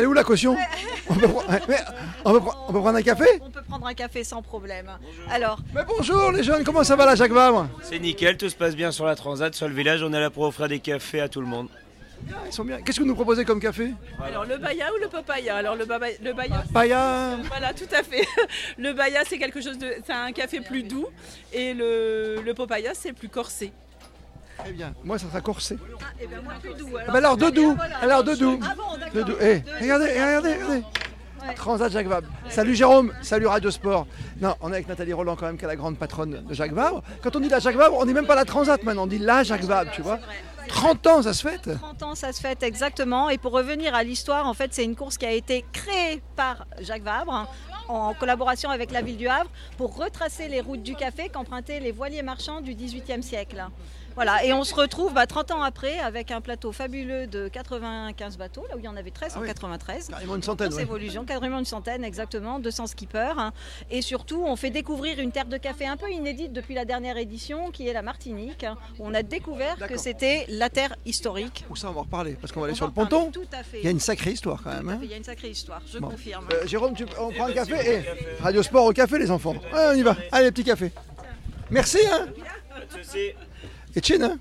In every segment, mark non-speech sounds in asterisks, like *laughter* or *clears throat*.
Elle est où la caution on, peut, pre- mais on peut pre- on peut prendre un café On peut prendre un café sans problème. Alors, Mais bonjour les jeunes, comment ça va là Jacques Vabre C'est nickel, tout se passe bien sur la transat, sur le village. On est là pour offrir des cafés à tout le monde. Ils sont bien. Qu'est-ce que vous nous proposez comme café Alors le baya ou le papaya Alors le, baba- le baya, Paya voilà, tout à fait. *laughs* Le baya, c'est quelque chose de, c'est un café plus doux, et le, le papaya, c'est plus corsé. Très bien, moi ça sera corsé. eh ben, moi. Ah bah alors de doux, voilà. alors. Ah bon. De doux. Eh, Deux- regardez, regardez, regardez. Ouais. Transat Jacques Vabre. Salut Jérôme, salut Radio Sport. Non, on est avec Nathalie Roland quand même, qui est la grande patronne de Jacques Vabre. Quand on dit la Jacques Vabre, on dit même pas la Transat maintenant, on dit la Jacques Vabre, tu vois. 30 ans, ça se fête 30 ans, ça se fête exactement. Et pour revenir à l'histoire, en fait, c'est une course qui a été créée par Jacques Vabre hein, en collaboration avec la ville du Havre pour retracer les routes du café qu'empruntaient les voiliers marchands du XVIIIe siècle. Voilà, et on se retrouve bah, 30 ans après avec un plateau fabuleux de 95 bateaux, là où il y en avait 13 Ah en oui. 93. Carrément une centaine, ouais. évolution, quasiment une centaine exactement, 200 skippers. hein. Et surtout, on fait découvrir une terre de café un peu inédite depuis la dernière édition, qui est la Martinique, hein, où on a découvert que c'était la terre historique. Où ça, on va en reparler, parce qu'on va aller On sur le ponton. Tout à fait. Il y a une sacrée histoire quand même. hein. Il y a une sacrée histoire, je Bon. confirme. Euh, Jérôme, tu- on prend un café Eh, Radio Sport au café, les enfants. Ouais, on y va. Allez, petit café. Merci, hein Et Chin, hein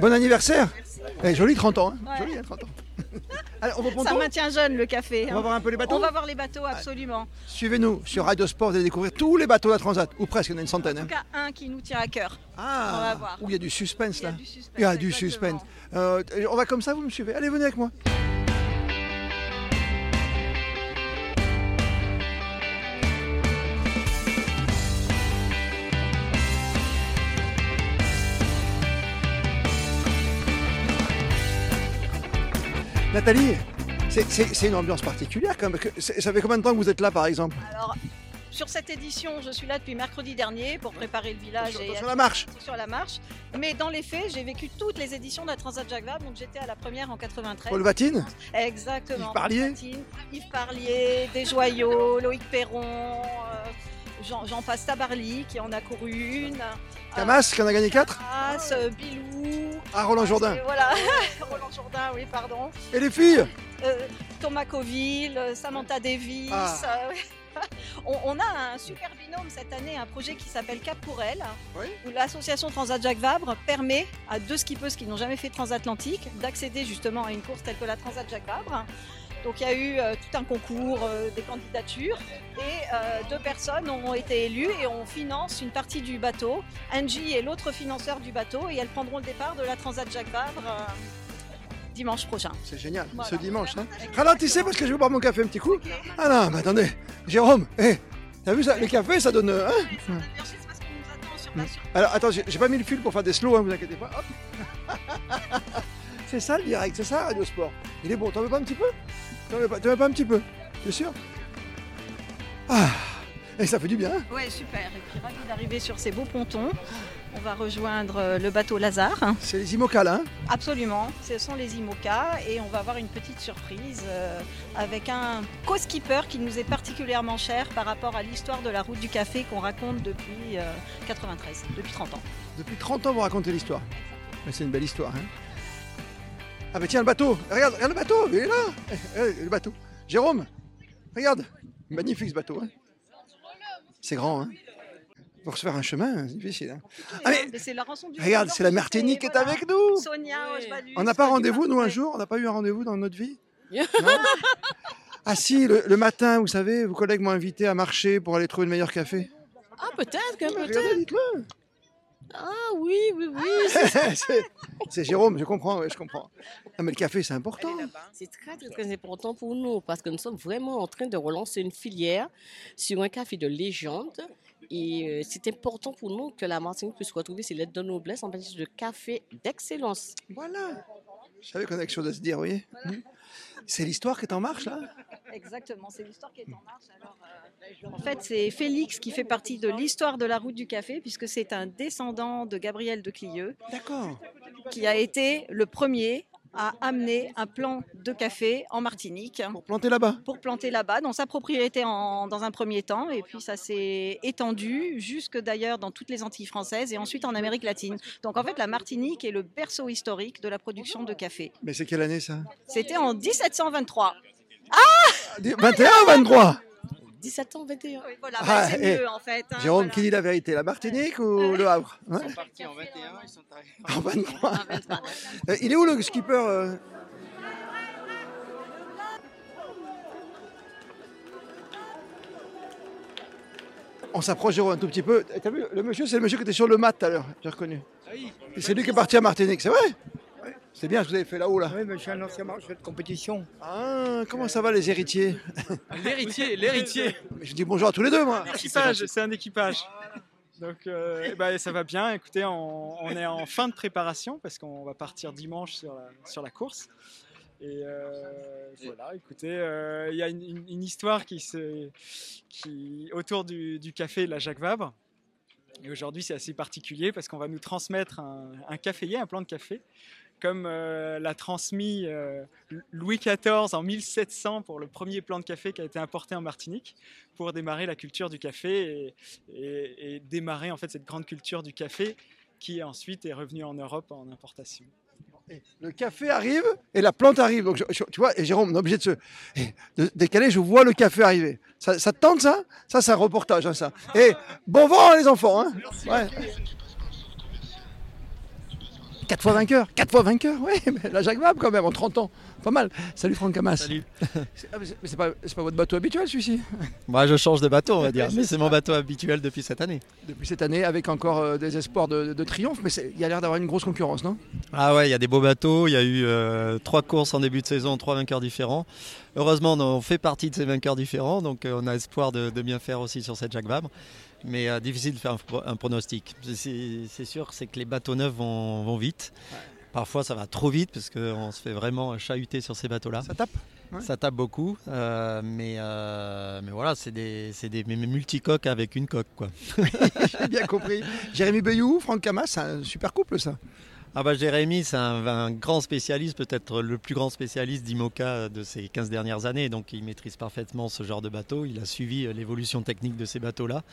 Bon anniversaire Eh, Joli 30 ans, hein Ouais. Joli, hein, 30 ans. *laughs* Allez, on va Ça maintient jeune le café. On hein. va voir un peu les bateaux On va voir les bateaux, absolument. Suivez-nous sur Radio Sport, vous allez découvrir tous les bateaux de la Transat, ou presque, il y en a une centaine. En hein. tout cas, un qui nous tient à cœur. Ah, on va voir. Où il y a du suspense Il y a là. du suspense. Il y a du suspense. Euh, on va comme ça, vous me suivez. Allez, venez avec moi. Nathalie, c'est- une ambiance particulière quand même. Ça fait combien de temps que vous êtes là par exemple? Alors, sur cette édition, je suis là depuis mercredi dernier pour préparer le village sur, et sur la marche sur la marche. Mais dans les faits, j'ai vécu toutes les éditions de la Transat Jacques Vabre, donc j'étais à la première en 93. Paul Vatine Exactement. Yves Parlier? Yves Parlier, Desjoyaux, Loïc Perron, euh, Jean, Jean passe Tabarly qui en a couru une. Camas qui en a gagné 4 Camas, euh, Bilou. Ah, Roland Jourdain. Voilà, *laughs* Roland Jourdain, oui, pardon. Et les filles Euh, Thomas Coville, euh, Samantha Davis. Ah. euh, *laughs* on, on a un super binôme cette année, un projet qui s'appelle Cap pour elle, Oui. où l'association Transat Jacques Vabre permet à deux skippeuses qui n'ont jamais fait transatlantique d'accéder justement à une course telle que la Transat Jacques Vabre. Donc il y a eu euh, tout un concours, euh, des candidatures, et euh, deux personnes ont été élues et on finance une partie du bateau. Angie est l'autre financeur du bateau et elles prendront le départ de la Transat Jacques Vabre dimanche prochain. C'est génial, Voilà. ce dimanche. Hein. Ralentissez parce que je vais boire mon café un petit coup. Ah non, mais attendez, Jérôme, hé, t'as vu ça Le café, ça donne. Hein? Alors attends, j'ai pas mis le fil pour faire des slow, hein, vous inquiétez pas. Hop. *laughs* c'est ça le direct, c'est ça Radio Sport. Il est bon, t'en veux pas un petit peu? T'en veux pas, pas un petit peu T'es sûr? Ah, et ça fait du bien. hein? Ouais, super. Et puis ravi d'arriver sur ces beaux pontons. On va rejoindre euh, le bateau Lazare. C'est les IMOCA là. hein? Absolument, ce sont les IMOCA et on va avoir une petite surprise euh, avec un co-skipper qui nous est particulièrement cher par rapport à l'histoire de la route du café qu'on raconte depuis euh, 93, depuis 30 ans. Depuis 30 ans, vous racontez l'histoire. Mais c'est une belle histoire. Hein? Ah, mais tiens, le bateau. Regarde, regarde le bateau. Il est là. Eh, eh, le bateau. Jérôme, regarde. Magnifique ce bateau. hein. C'est grand. Hein Pour se faire un chemin, c'est difficile. hein. Ah, mais c'est la rançon du regarde, c'est la Martinique qui est avec nous. Sonia, On n'a pas rendez-vous, nous, un jour? On n'a pas eu un rendez-vous dans notre vie? *laughs* Non Ah si, le, le matin, vous savez, vos collègues m'ont invité à marcher pour aller trouver le meilleur café. Ah, peut-être, peut-être. Ah, oui, oui, oui. *laughs* C'est- C'est Jérôme, je comprends, ouais, je comprends. Ah, mais le café, c'est important. C'est très, très, très important pour nous parce que nous sommes vraiment en train de relancer une filière sur un café de légende. Et euh, c'est important pour nous que la Martinique puisse retrouver ses lettres de noblesse en matière de café d'excellence. Voilà. Je savais qu'on avait quelque chose à se dire, vous voyez. Hmm. C'est l'histoire qui est en marche, là Exactement, c'est l'histoire qui est en marche. Alors, euh, en fait, c'est Félix qui fait partie de l'histoire de la route du café, puisque c'est un descendant de Gabriel de Clieux, D'accord. qui a été le premier à amener un plan de café en Martinique Pour planter là-bas. pour planter là-bas, dans sa propriété en- dans un premier temps, et puis ça s'est étendu jusque d'ailleurs dans toutes les Antilles françaises et ensuite en Amérique latine. Donc en fait, la Martinique est le berceau historique de la production de café. Mais c'est quelle année, ça? C'était en 1723. Ah 21 ou 23 17 ans, 21. Oui, voilà, Ah, bah, c'est eh, mieux en fait. hein, Jérôme, voilà. qui dit la vérité La Martinique ou le Havre hein Ils sont partis en 21, ils sont arrivés. En 23. Ah, 23. Euh, Il est où le skipper euh On s'approche Jérôme un tout petit peu. T'as vu, le monsieur, c'est le monsieur qui était sur le mat tout à l'heure, j'ai reconnu. Ah oui, c'est lui qui est parti à Martinique, c'est vrai C'est bien ce que vous avez fait là-haut là. oui, mais je suis un ancien marcheur de compétition. Ah, comment ça va les héritiers? *laughs* L'héritier, l'héritier. Je dis bonjour à tous les deux moi. Équipage, c'est un équipage. Donc euh, eh ben, ça va bien. Écoutez, on, on est en fin de préparation parce qu'on va partir dimanche sur la, sur la course. Et euh, voilà, écoutez, euh, il y a une, une- une histoire qui se, qui, autour du, du café La Jacques Vabre. Et aujourd'hui, c'est assez particulier parce qu'on va nous transmettre un, un caféier, un plan de café, comme euh, l'a transmis euh, Louis XIV en 1700 pour le premier plan de café qui a été importé en Martinique pour démarrer la culture du café et, et- et démarrer en fait cette grande culture du café qui ensuite est revenue en Europe en importation. Le café arrive et la plante arrive. Donc, je- je- tu vois, et Jérôme, on est obligé de se de décaler. Je vois le café arriver. Ça, ça te tente ça? Ça, c'est un reportage, hein, ça. Et bon vent, les enfants. Hein ouais. Quatre fois vainqueur, quatre fois vainqueur, oui, *laughs* mais la Jacques Vabre quand même, en 30 ans, pas mal. Salut Franck Hamas. Salut. C'est- ah, mais c'est- pas, c'est pas votre bateau habituel celui-ci Moi, je change de bateau, on va dire. *laughs* Mais c'est mon bateau habituel depuis cette année. Depuis cette année, avec encore euh, des espoirs de, de triomphe, mais il y a l'air d'avoir une grosse concurrence, non? Ah ouais, il y a des beaux bateaux. Il y a eu euh, trois courses en début de saison, trois vainqueurs différents. Heureusement, on fait partie de ces vainqueurs différents, donc euh, on a espoir de, de bien faire aussi sur cette Jacques Vabre. Mais euh, difficile de faire un, pro- un pronostic. C'est sûr, c'est que les bateaux neufs vont, vont vite. Parfois, ça va trop vite parce qu'on se fait vraiment chahuter sur ces bateaux-là. Ça tape Ouais. Ça tape beaucoup, euh, mais, euh, mais voilà, c'est des, c'est des multicoques avec une coque. *laughs* J'ai bien compris. Jérémy Bayou, Franck Hamas, c'est un super couple ça. Ah bah Jérémy, c'est un, un grand spécialiste, peut-être le plus grand spécialiste d'IMOCA de ces 15 dernières années, donc il maîtrise parfaitement ce genre de bateau. Il a suivi euh, l'évolution technique de ces bateaux-là,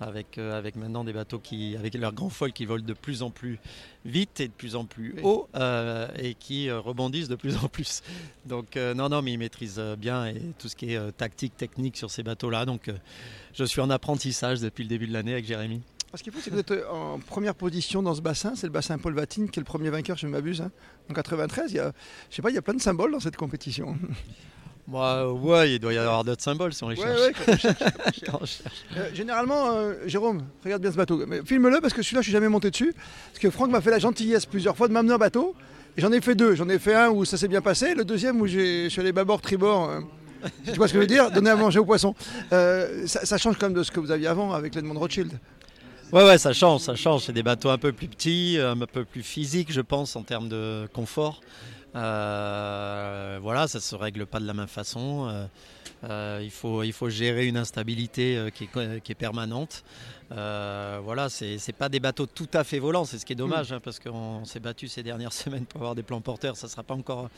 avec, euh, avec maintenant des bateaux qui, avec leurs grands foils qui volent de plus en plus vite et de plus en plus haut, euh, et qui rebondissent de plus en plus. Donc euh, non, non, mais il maîtrise bien et tout ce qui est euh, tactique, technique sur ces bateaux-là. Donc je suis en apprentissage depuis le début de l'année avec Jérémy. Ce qu'il faut, c'est que vous êtes euh, en première position dans ce bassin. C'est le bassin Paul Vatine qui est le premier vainqueur, je ne m'abuse. hein. En 93, il y a, je sais pas, il y a plein de symboles dans cette compétition. *laughs* Moi, ouais, il doit y avoir d'autres symboles si on les Ouais, cherche. ouais, quand on cherche. Quand on *laughs* cherche. Euh, généralement, euh, Jérôme, regarde bien ce bateau. Filme-le parce que celui-là, je suis jamais monté dessus. Parce que Franck m'a fait la gentillesse plusieurs fois de m'amener un bateau. Et j'en ai fait deux. J'en ai fait un où ça s'est bien passé. Le deuxième où je suis allé bâbord, tribord. euh, tu vois ce que je veux dire Donner à manger aux poissons. Euh, ça, ça change quand même de ce que vous aviez avant avec l'Edmond Rothschild. Ouais, ouais, ça change, ça change. C'est des bateaux un peu plus petits, un peu plus physiques, je pense, en termes de confort. Euh, voilà, ça se règle pas de la même façon. Euh, euh, il, faut, il faut gérer une instabilité euh, qui, est, qui est permanente. Euh, voilà, c'est pas des bateaux tout à fait volants, c'est ce qui est dommage, hein, parce qu'on s'est battu ces dernières *laughs* semaines pour avoir des plans porteurs. Ça sera pas encore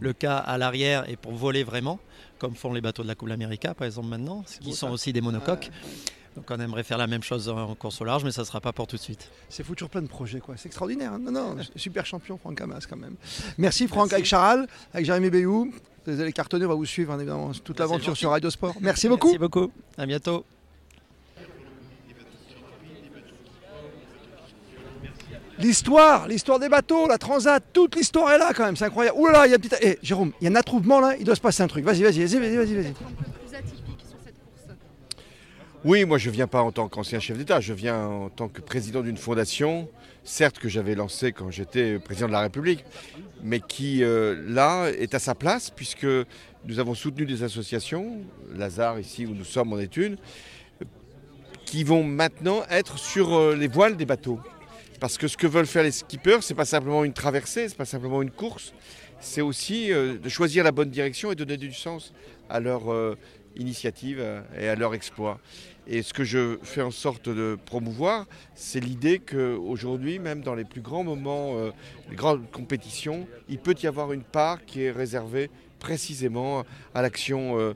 le cas à l'arrière et pour voler vraiment, comme font les bateaux de la Coupe América, par exemple, maintenant, qui sont ça. aussi des monocoques. Donc on aimerait faire la même chose en course au large, mais ça ne sera pas pour tout de suite. C'est fou toujours plein de projets, quoi. C'est extraordinaire. hein. non, non, *laughs* super champion, Franck Hamas, quand même. Merci, Franck, avec Charal, avec Jérémy Bayou. Vous allez cartonner, on va vous suivre, hein, évidemment, toute l'aventure sur Radio Sport. Merci beaucoup. Merci beaucoup. À bientôt. L'histoire, l'histoire des bateaux, la transat, toute l'histoire est là quand même, c'est incroyable. Ouh là là, il y a un petit. Eh, Jérôme, il y a un attroupement là, il doit se passer un truc. Vas-y, vas-y, vas-y, vas-y, vas-y, vas-y. Oui, moi je viens pas en tant qu'ancien chef d'État, je viens en tant que président d'une fondation, certes que j'avais lancée quand j'étais président de la République, mais qui euh, là est à sa place puisque nous avons soutenu des associations, Lazare ici où nous sommes en est une, qui vont maintenant être sur euh, les voiles des bateaux. Parce que ce que veulent faire les skippers, c'est pas simplement une traversée, c'est pas simplement une course, c'est aussi euh, de choisir la bonne direction et donner du sens à leur initiative euh, et à leur exploit. Et ce que je fais en sorte de promouvoir, c'est l'idée qu'aujourd'hui, même dans les plus grands moments, euh, les grandes compétitions, il peut y avoir une part qui est réservée précisément à l'action euh,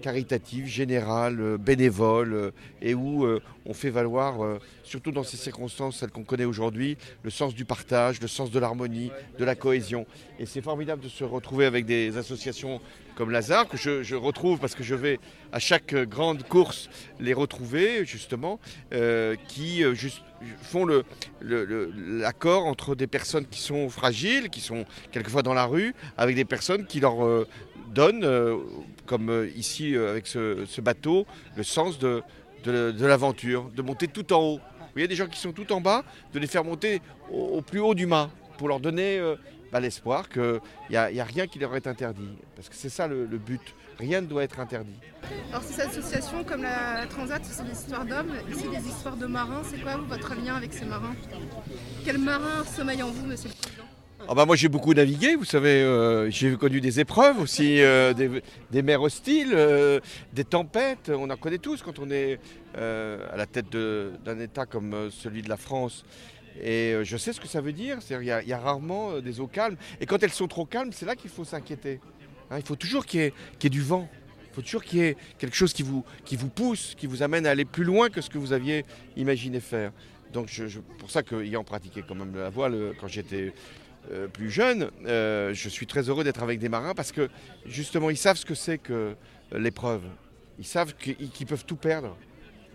caritative, générale, bénévole, et où on fait valoir, surtout dans ces circonstances, celles qu'on connaît aujourd'hui, le sens du partage, le sens de l'harmonie, de la cohésion. Et c'est formidable de se retrouver avec des associations comme Lazare, que je, retrouve parce que je vais à chaque euh, grande course les retrouver, justement, euh, qui euh, font le- le- l'accord entre des personnes qui sont fragiles, qui sont quelquefois dans la rue, avec des personnes qui leur donnent, comme ici avec ce, bateau, le sens de, l'aventure, de monter tout en haut. Vous voyez des gens qui sont tout en bas, de les faire monter au, plus haut du mât, pour leur donner bah, l'espoir qu'il n'y a, y a rien qui leur est interdit. Parce que c'est ça le, le but. Rien ne doit être interdit. Alors ces associations comme la Transat, c'est des histoires d'hommes, ici des histoires de marins. C'est quoi vous, votre lien avec ces marins? Quel marin sommeille en vous, monsieur le Président? Ah bah moi j'ai beaucoup navigué, vous savez, euh, j'ai connu des épreuves aussi, euh, des, des mers hostiles, euh, des tempêtes, on en connaît tous quand on est à la tête d'un État comme celui de la France. Et euh, je sais ce que ça veut dire, il y a- rarement euh, des eaux calmes. Et quand elles sont trop calmes, c'est là qu'il faut s'inquiéter. Hein, il faut toujours qu'il y, ait- du vent, il faut toujours qu'il y ait quelque chose qui vous, pousse, qui vous amène à aller plus loin que ce que vous aviez imaginé faire. Donc je, je- pour ça qu'ayant pratiqué quand même la voile euh, quand j'étais plus jeune, je suis très heureux d'être avec des marins parce que justement ils savent ce que c'est que l'épreuve. Ils savent qu'ils peuvent tout perdre,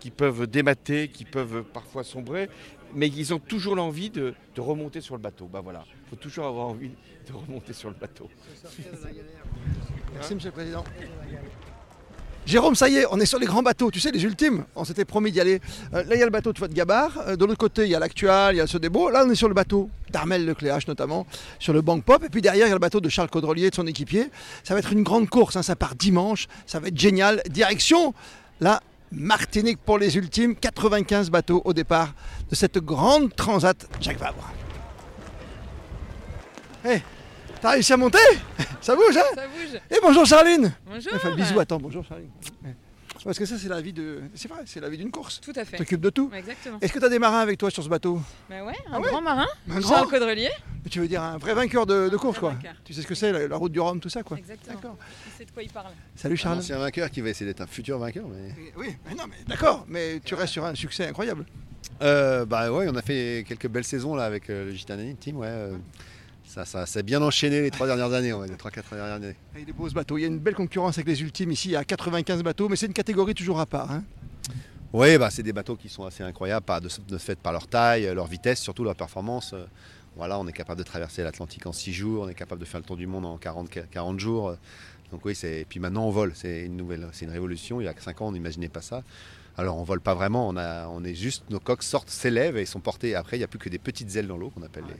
qu'ils peuvent démater, qu'ils peuvent parfois sombrer, mais ils ont toujours l'envie de, remonter sur le bateau. Bah voilà, il faut toujours avoir envie de remonter sur le bateau. Merci, Monsieur le Président. Jérôme, ça y est, on est sur les grands bateaux, tu sais, les ultimes. On s'était promis d'y aller. Euh, là, il y a le bateau de Fouad Gabar. Euh, de l'autre côté, il y a l'Actual, il y a le Sodebo. Là, on est sur le bateau d'Armel Lecléache, notamment, sur le Bank Pop. Et puis derrière, il y a le bateau de Charles Caudrelier et de son équipier. Ça va être une grande course. hein, Ça part dimanche. Ça va être génial. Direction la Martinique pour les ultimes. 95 bateaux au départ de cette grande transat Jacques Vabre. Hé, t'as réussi à monter? Ça bouge, hein? Ça bouge. Et bonjour Charline Bonjour. Elle fait le bisou, attends, bonjour Charline. Parce que ça, c'est la vie de. C'est vrai, c'est la vie d'une course. Tout à fait. T'occupes de tout. Exactement. Est-ce que tu as des marins avec toi sur ce bateau? Bah ouais, un Ah ouais grand marin, Un grand Caudrelier. Mais Tu veux dire un vrai vainqueur de, de course, quoi vainqueur. Tu sais ce que c'est, la, la route du Rhum, tout ça, quoi Exactement. D'accord. Sait de quoi il parle. Salut Charles. C'est un vainqueur qui va essayer d'être un futur vainqueur. Mais... Oui, mais non, mais d'accord, mais tu restes sur un succès incroyable. Euh, bah ouais, on a fait quelques belles saisons là avec euh, le Gitana Team. Ouais, euh, ça, ça s'est bien enchaîné les trois dernières années, ouais, les trois quatre dernières années. Il y a des beaux bateaux. Il y a une belle concurrence avec les ultimes ici. Il y a 95 bateaux, mais c'est une catégorie toujours à part. hein. Oui, bah, c'est des bateaux qui sont assez incroyables, de, de fait par leur taille, leur vitesse, surtout leur performance. Euh, Voilà, on est capable de traverser l'Atlantique en 6 jours, on est capable de faire le tour du monde en 40, 40 jours. Donc oui, c'est... puis maintenant on vole, c'est une nouvelle, c'est une révolution. Il y a 5 ans, on n'imaginait pas ça. Alors on vole pas vraiment, on, a, on est juste, nos coques sortent, s'élèvent et sont portées. Après, il n'y a plus que des petites ailes dans l'eau qu'on appelle les...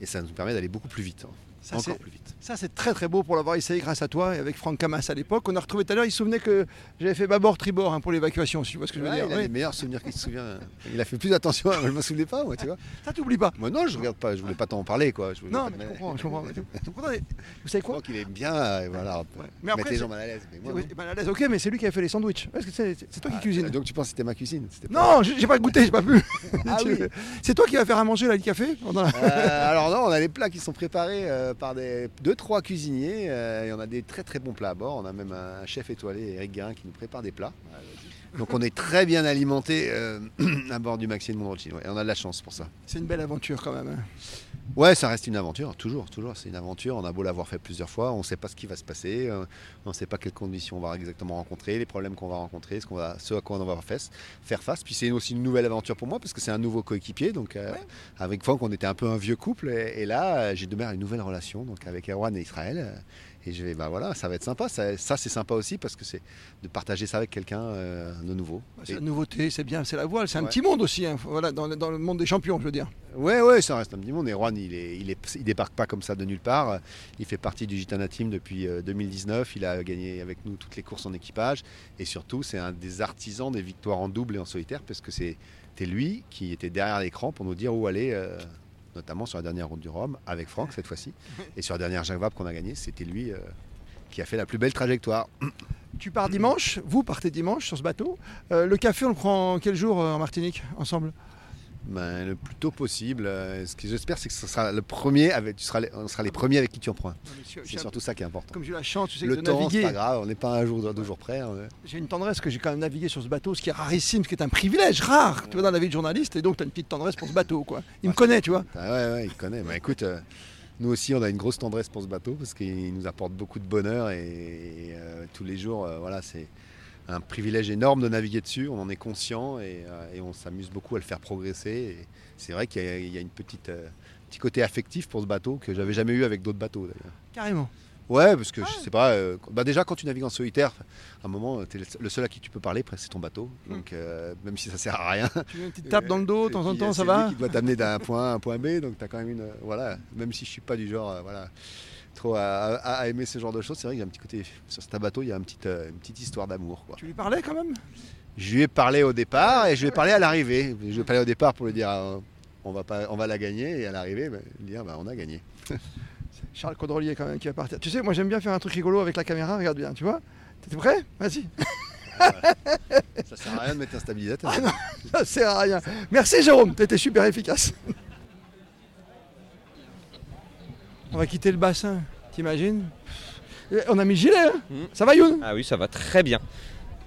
Et ça nous permet d'aller beaucoup plus vite. hein. Ça, Encore plus vite. Ça, c'est très très beau pour l'avoir essayé grâce à toi et avec Franck Camas à l'époque. On a retrouvé tout à l'heure, il se souvenait que j'avais fait bâbord tribord hein, pour l'évacuation, si tu vois ce que je veux Ouais, dire. il a les meilleurs souvenirs qu'il se souvient. *laughs* Il a fait plus attention, je ne me souvenais pas, moi, tu vois. Ça, t'oublies pas. Moi, non, je regarde pas, je voulais pas t'en parler, quoi. Je Non, mais je comprends, je comprends. *laughs* Vous savez quoi? Crois qu'il aime bien, euh, voilà, Mais après, mettre les gens mal à l'aise. Mais moi, Oui, mal à l'aise, ok, mais c'est lui qui a fait les sandwichs. C'est toi qui Ah, cuisines? Donc tu penses que c'était ma cuisine Non, j'ai pas goûté, j'ai pas pu. Ah. *laughs* C'est toi qui vas faire à manger là, le café Euh, on a les plats qui sont préparés euh, par des deux trois cuisiniers euh, et on a des très très bons plats à bord. On a même un chef étoilé, Eric Guérin, qui nous prépare des plats. Donc on est très bien alimenté euh, *clears throat* à bord du Maxi de Montrochil. Ouais, et on a de la chance pour ça. C'est une belle aventure quand même. hein. Ouais, ça reste une aventure, toujours, toujours. C'est une aventure. On a beau l'avoir fait plusieurs fois, on ne sait pas ce qui va se passer, euh, on ne sait pas quelles conditions on va exactement rencontrer, les problèmes qu'on va rencontrer, ce, qu'on va, ce à quoi on va faire, face. Puis c'est aussi une nouvelle aventure pour moi parce que c'est un nouveau coéquipier. Donc euh, avec Franck, on était un peu un vieux couple et, et là, j'ai démarré une nouvelle relation donc avec Erwan et Israël. Euh, et je vais, bah voilà, ça va être sympa. Ça, ça, c'est sympa aussi parce que c'est de partager ça avec quelqu'un euh, de nouveau. C'est Et- la nouveauté, c'est bien, c'est la voile, c'est un Ouais. petit monde aussi, hein, voilà, dans, le- dans le monde des champions, je veux dire. Ouais, ouais, ça reste un petit monde. Et Juan, il, est, il, est, il débarque pas comme ça de nulle part. Il fait partie du Gitana Team depuis euh, 2019. Il a gagné avec nous toutes les courses en équipage. Et surtout, c'est un des artisans des victoires en double et en solitaire, parce que c'était lui qui était derrière l'écran pour nous dire où aller, euh, notamment sur la dernière route du Rhum, avec Franck cette fois-ci. *laughs* Et sur la dernière Jacques Vabre qu'on a gagnée, c'était lui euh, qui a fait la plus belle trajectoire. *coughs* Tu pars dimanche, vous partez dimanche sur ce bateau. Euh, le café, on le prend quel jour euh, en Martinique, ensemble? Ben, le plus tôt possible. Euh, Ce que j'espère, c'est que ce sera le premier avec, tu seras, les- on sera les premiers avec qui tu en prends. mais C'est surtout ça qui est important. Comme j'ai eu la chance, tu sais, Le de temps, c'est naviguer. pas grave, on n'est pas un jour, deux jours près. hein. J'ai une tendresse que j'ai quand même navigué sur ce bateau, ce qui est rarissime, ce qui est un privilège rare, tu vois, dans la vie de journaliste, et donc tu as une petite tendresse pour ce bateau, quoi. Il me connaît, tu vois. Ah ouais, ouais, il connaît. Bah, écoute, euh, nous aussi, on a une grosse tendresse pour ce bateau parce qu'il nous apporte beaucoup de bonheur et, et, euh, tous les jours, voilà, c'est un privilège énorme de naviguer dessus. On en est conscient et, euh, et on s'amuse beaucoup à le faire progresser. C'est vrai qu'il y a, il y a une petite euh, petit côté affectif pour ce bateau que j'avais jamais eu avec d'autres bateaux d'ailleurs. Carrément. Ouais, parce que je sais pas. euh, bah déjà, quand tu navigues en solitaire, à un moment, tu es le seul à qui tu peux parler, c'est ton bateau. Donc, euh, même si ça sert à rien. Tu veux une petite tape dans le dos, de temps en temps, ça va qui doit t'amener d'un point A à un point B, donc tu as quand même une. Voilà, même si je suis pas du genre, voilà, trop à, à- à aimer ce genre de choses, c'est vrai qu'il y a un petit côté. Sur ce bateau, il y a un petit, euh, une petite histoire d'amour. Tu lui parlais quand même? Je lui ai parlé au départ et je lui ai parlé à l'arrivée. Je lui ai parlé au départ pour lui dire euh, on, va pas, on va la gagner, et à l'arrivée, bah, lui dire bah, on a gagné. *laughs* Charles Caudrelier quand même qui va partir. Tu sais, moi j'aime bien faire un truc rigolo avec la caméra, regarde bien, tu vois T'es prêt? Vas-y. *laughs* Ça sert à rien de mettre un stabilisateur. Ah non, *laughs* ça sert à rien. Merci Jérôme, t'étais super efficace. On va quitter le bassin, t'imagines? Eh, On a mis le gilet, hein? Ça va Youn? Ah oui, ça va très bien.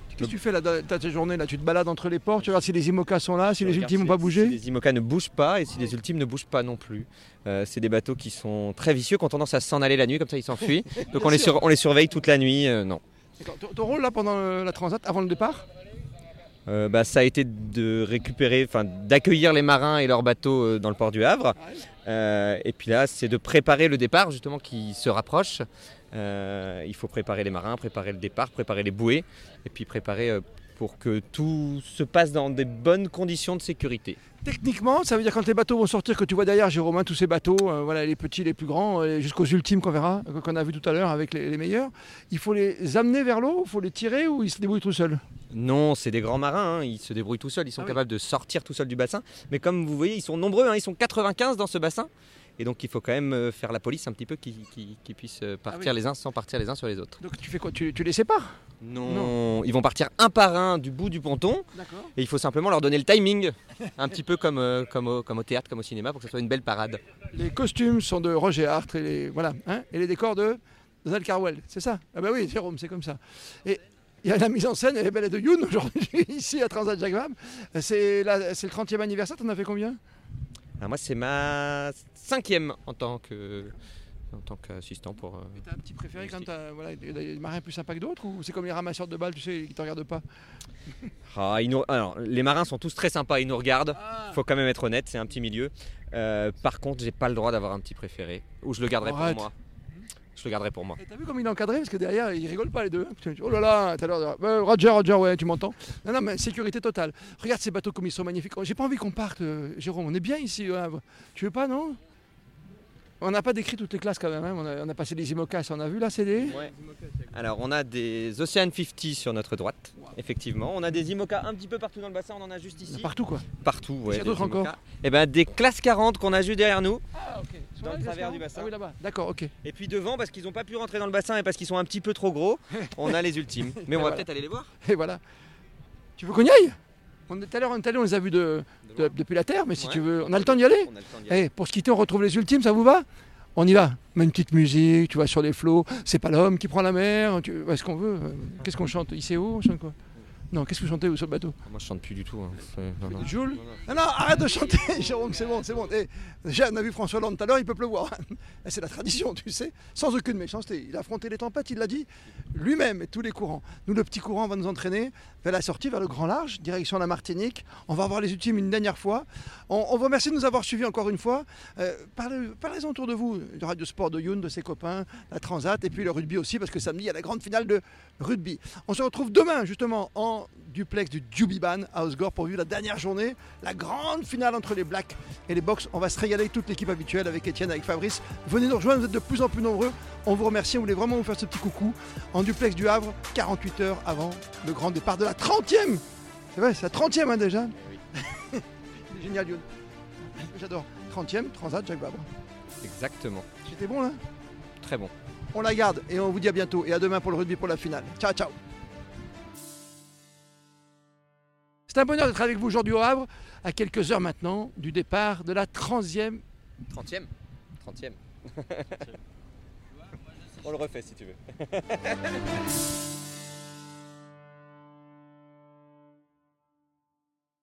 Qu'est-ce que tu fais là, dans ta journée là? Tu te balades entre les ports, tu regardes si les IMOCA sont là, si les ultimes n'ont si- pas bougé? Si les IMOCA ne bougent pas et si les ultimes ne bougent pas non plus. Euh, c'est des bateaux qui sont très vicieux, qui ont tendance à s'en aller la nuit, comme ça ils s'enfuient. *laughs* Donc on les, sur- on les surveille toute la nuit. euh, non. Ton, rôle là pendant euh, la transat, avant le départ? Euh, bah, ça a été de récupérer, enfin d'accueillir les marins et leurs bateaux euh, dans le port du Havre. Euh, et puis là, c'est de préparer le départ justement qui se rapproche. Il faut préparer les marins, préparer le départ, préparer les bouées et puis préparer pour que tout se passe dans des bonnes conditions de sécurité. Techniquement, ça veut dire quand les bateaux vont sortir, que tu vois derrière, Jérôme, hein, tous ces bateaux, euh, voilà, les petits, les plus grands, euh, jusqu'aux ultimes qu'on verra, qu'on a vu tout à l'heure avec les, les meilleurs, il faut les amener vers l'eau, il faut les tirer ou ils se débrouillent tout seuls? Non, c'est des grands marins, hein, ils se débrouillent tout seuls, ils sont capables de sortir tout seuls du bassin. Mais comme vous voyez, ils sont nombreux, hein, ils sont 95 dans ce bassin. Et donc il faut quand même euh, faire la police un petit peu qui, qui- qui puissent euh, partir oui. les uns sans partir les uns sur les autres. Donc tu fais quoi? Tu, tu les sépares? Non. Ils vont partir un par un du bout du ponton. D'accord. Et il faut simplement leur donner le timing, un petit peu comme, euh, comme, au, comme au théâtre, comme au cinéma, pour que ce soit une belle parade. Les costumes sont de Roger Hart et les, voilà, hein, et les décors de Donald Carwell, c'est ça? Ah bah oui, Jérôme, c'est comme ça. Et il y a la mise en scène, elle est belle de Youn aujourd'hui, *laughs* ici à Transat Jacques Vabre. C'est la- c'est le 30e anniversaire, t'en as fait combien? Alors moi c'est ma cinquième en tant que en tant qu'assistant pour. euh, T'as un petit préféré quand t'as voilà, des marins plus sympas que d'autres ou c'est comme les ramasseurs de balles, tu sais, qui te regardent pas? *laughs* Ah, ils nous- alors, les marins sont tous très sympas, ils nous regardent. Ah. Faut quand même être honnête, c'est un petit milieu. Euh, par contre, j'ai pas le droit d'avoir un petit préféré. Ou je le garderai Arrête. pour moi. Je le garderai pour moi. T'as vu comme il est encadré? Parce que derrière, ils rigolent pas les deux. Putain, Oh là là, tout à l'heure, euh, Roger, Roger, ouais, tu m'entends Non, non, mais sécurité totale. Regarde ces bateaux comme ils sont magnifiques. Oh, J'ai pas envie qu'on parte, euh, Jérôme. On est bien ici au Havre. Tu veux pas, non? On n'a pas décrit toutes les classes quand même. hein. On, a, on a passé les IMOCAS, on a vu là, c'est des. Alors, on a des Ocean 50 sur notre droite, effectivement. On a des IMOCA un petit peu partout dans le bassin, on en a juste ici. Partout quoi. Partout, ouais. Qu'il y a des d'autres encore? IMOCA. Eh ben, des classes 40 qu'on a juste derrière nous. Ah, ok. Dans le travers du bassin. Ah oui, là-bas. D'accord, ok. Et puis devant, parce qu'ils n'ont pas pu rentrer dans le bassin et parce qu'ils sont un petit peu trop gros, *laughs* on a les ultimes. Mais on va voilà. peut-être aller les voir. Et voilà. Tu veux qu'on y aille? On, Tout à l'heure, on est allé, on les a vus de, de- depuis la Terre, mais si Ouais. tu veux. On a le temps d'y aller d'y aller. Eh, Pour se quitter, on retrouve les ultimes, ça vous va? On y va. Met une petite musique, tu vois, sur les flots. C'est pas l'homme qui prend la mer. Tu... ouais, ce qu'on veut. Euh, Qu'est-ce qu'on chante? ICO On chante quoi? Non, qu'est-ce que vous chantez vous sur le bateau Moi, je chante plus du tout. hein. Non, non. Jules Non, non, arrête de chanter, *laughs* Jérôme, c'est bon, c'est bon. Eh, déjà, on a vu François Hollande tout à l'heure, il peut pleuvoir. *laughs* Eh, c'est la tradition, tu sais, sans aucune méchanceté. Il a affronté les tempêtes, il l'a dit lui-même et tous les courants. Nous, le petit courant va nous entraîner vers la sortie, vers le grand large, direction la Martinique. On va voir les ultimes une dernière fois. On, on vous remercie de nous avoir suivis encore une fois. Euh, parlez, parlez autour de vous, du Radio Sport de Youn, de ses copains, la Transat et puis le rugby aussi, parce que samedi, il y a la grande finale de rugby. On se retrouve demain, justement, en duplex du Djubiban à Osgore pour vivre la dernière journée, la grande finale entre les Blacks et les Box. On va se régaler avec toute l'équipe habituelle, avec Étienne, avec Fabrice. Venez nous rejoindre, vous êtes de plus en plus nombreux. On vous remercie, on voulait vraiment vous faire ce petit coucou en duplex du Havre, 48 heures avant le grand départ de la 30e. C'est vrai, c'est la 30e hein, déjà. C'est *laughs* génial, Youn. J'adore. 30e, Transat, Jacques Vabre. Exactement. C'était bon là? Très bon. On la garde et on vous dit à bientôt et à demain pour le rugby pour la finale. Ciao, ciao C'est un bonheur d'être avec vous aujourd'hui au Havre, à quelques heures maintenant du départ de la 30e 30e 30e. On le refait si tu veux. *laughs*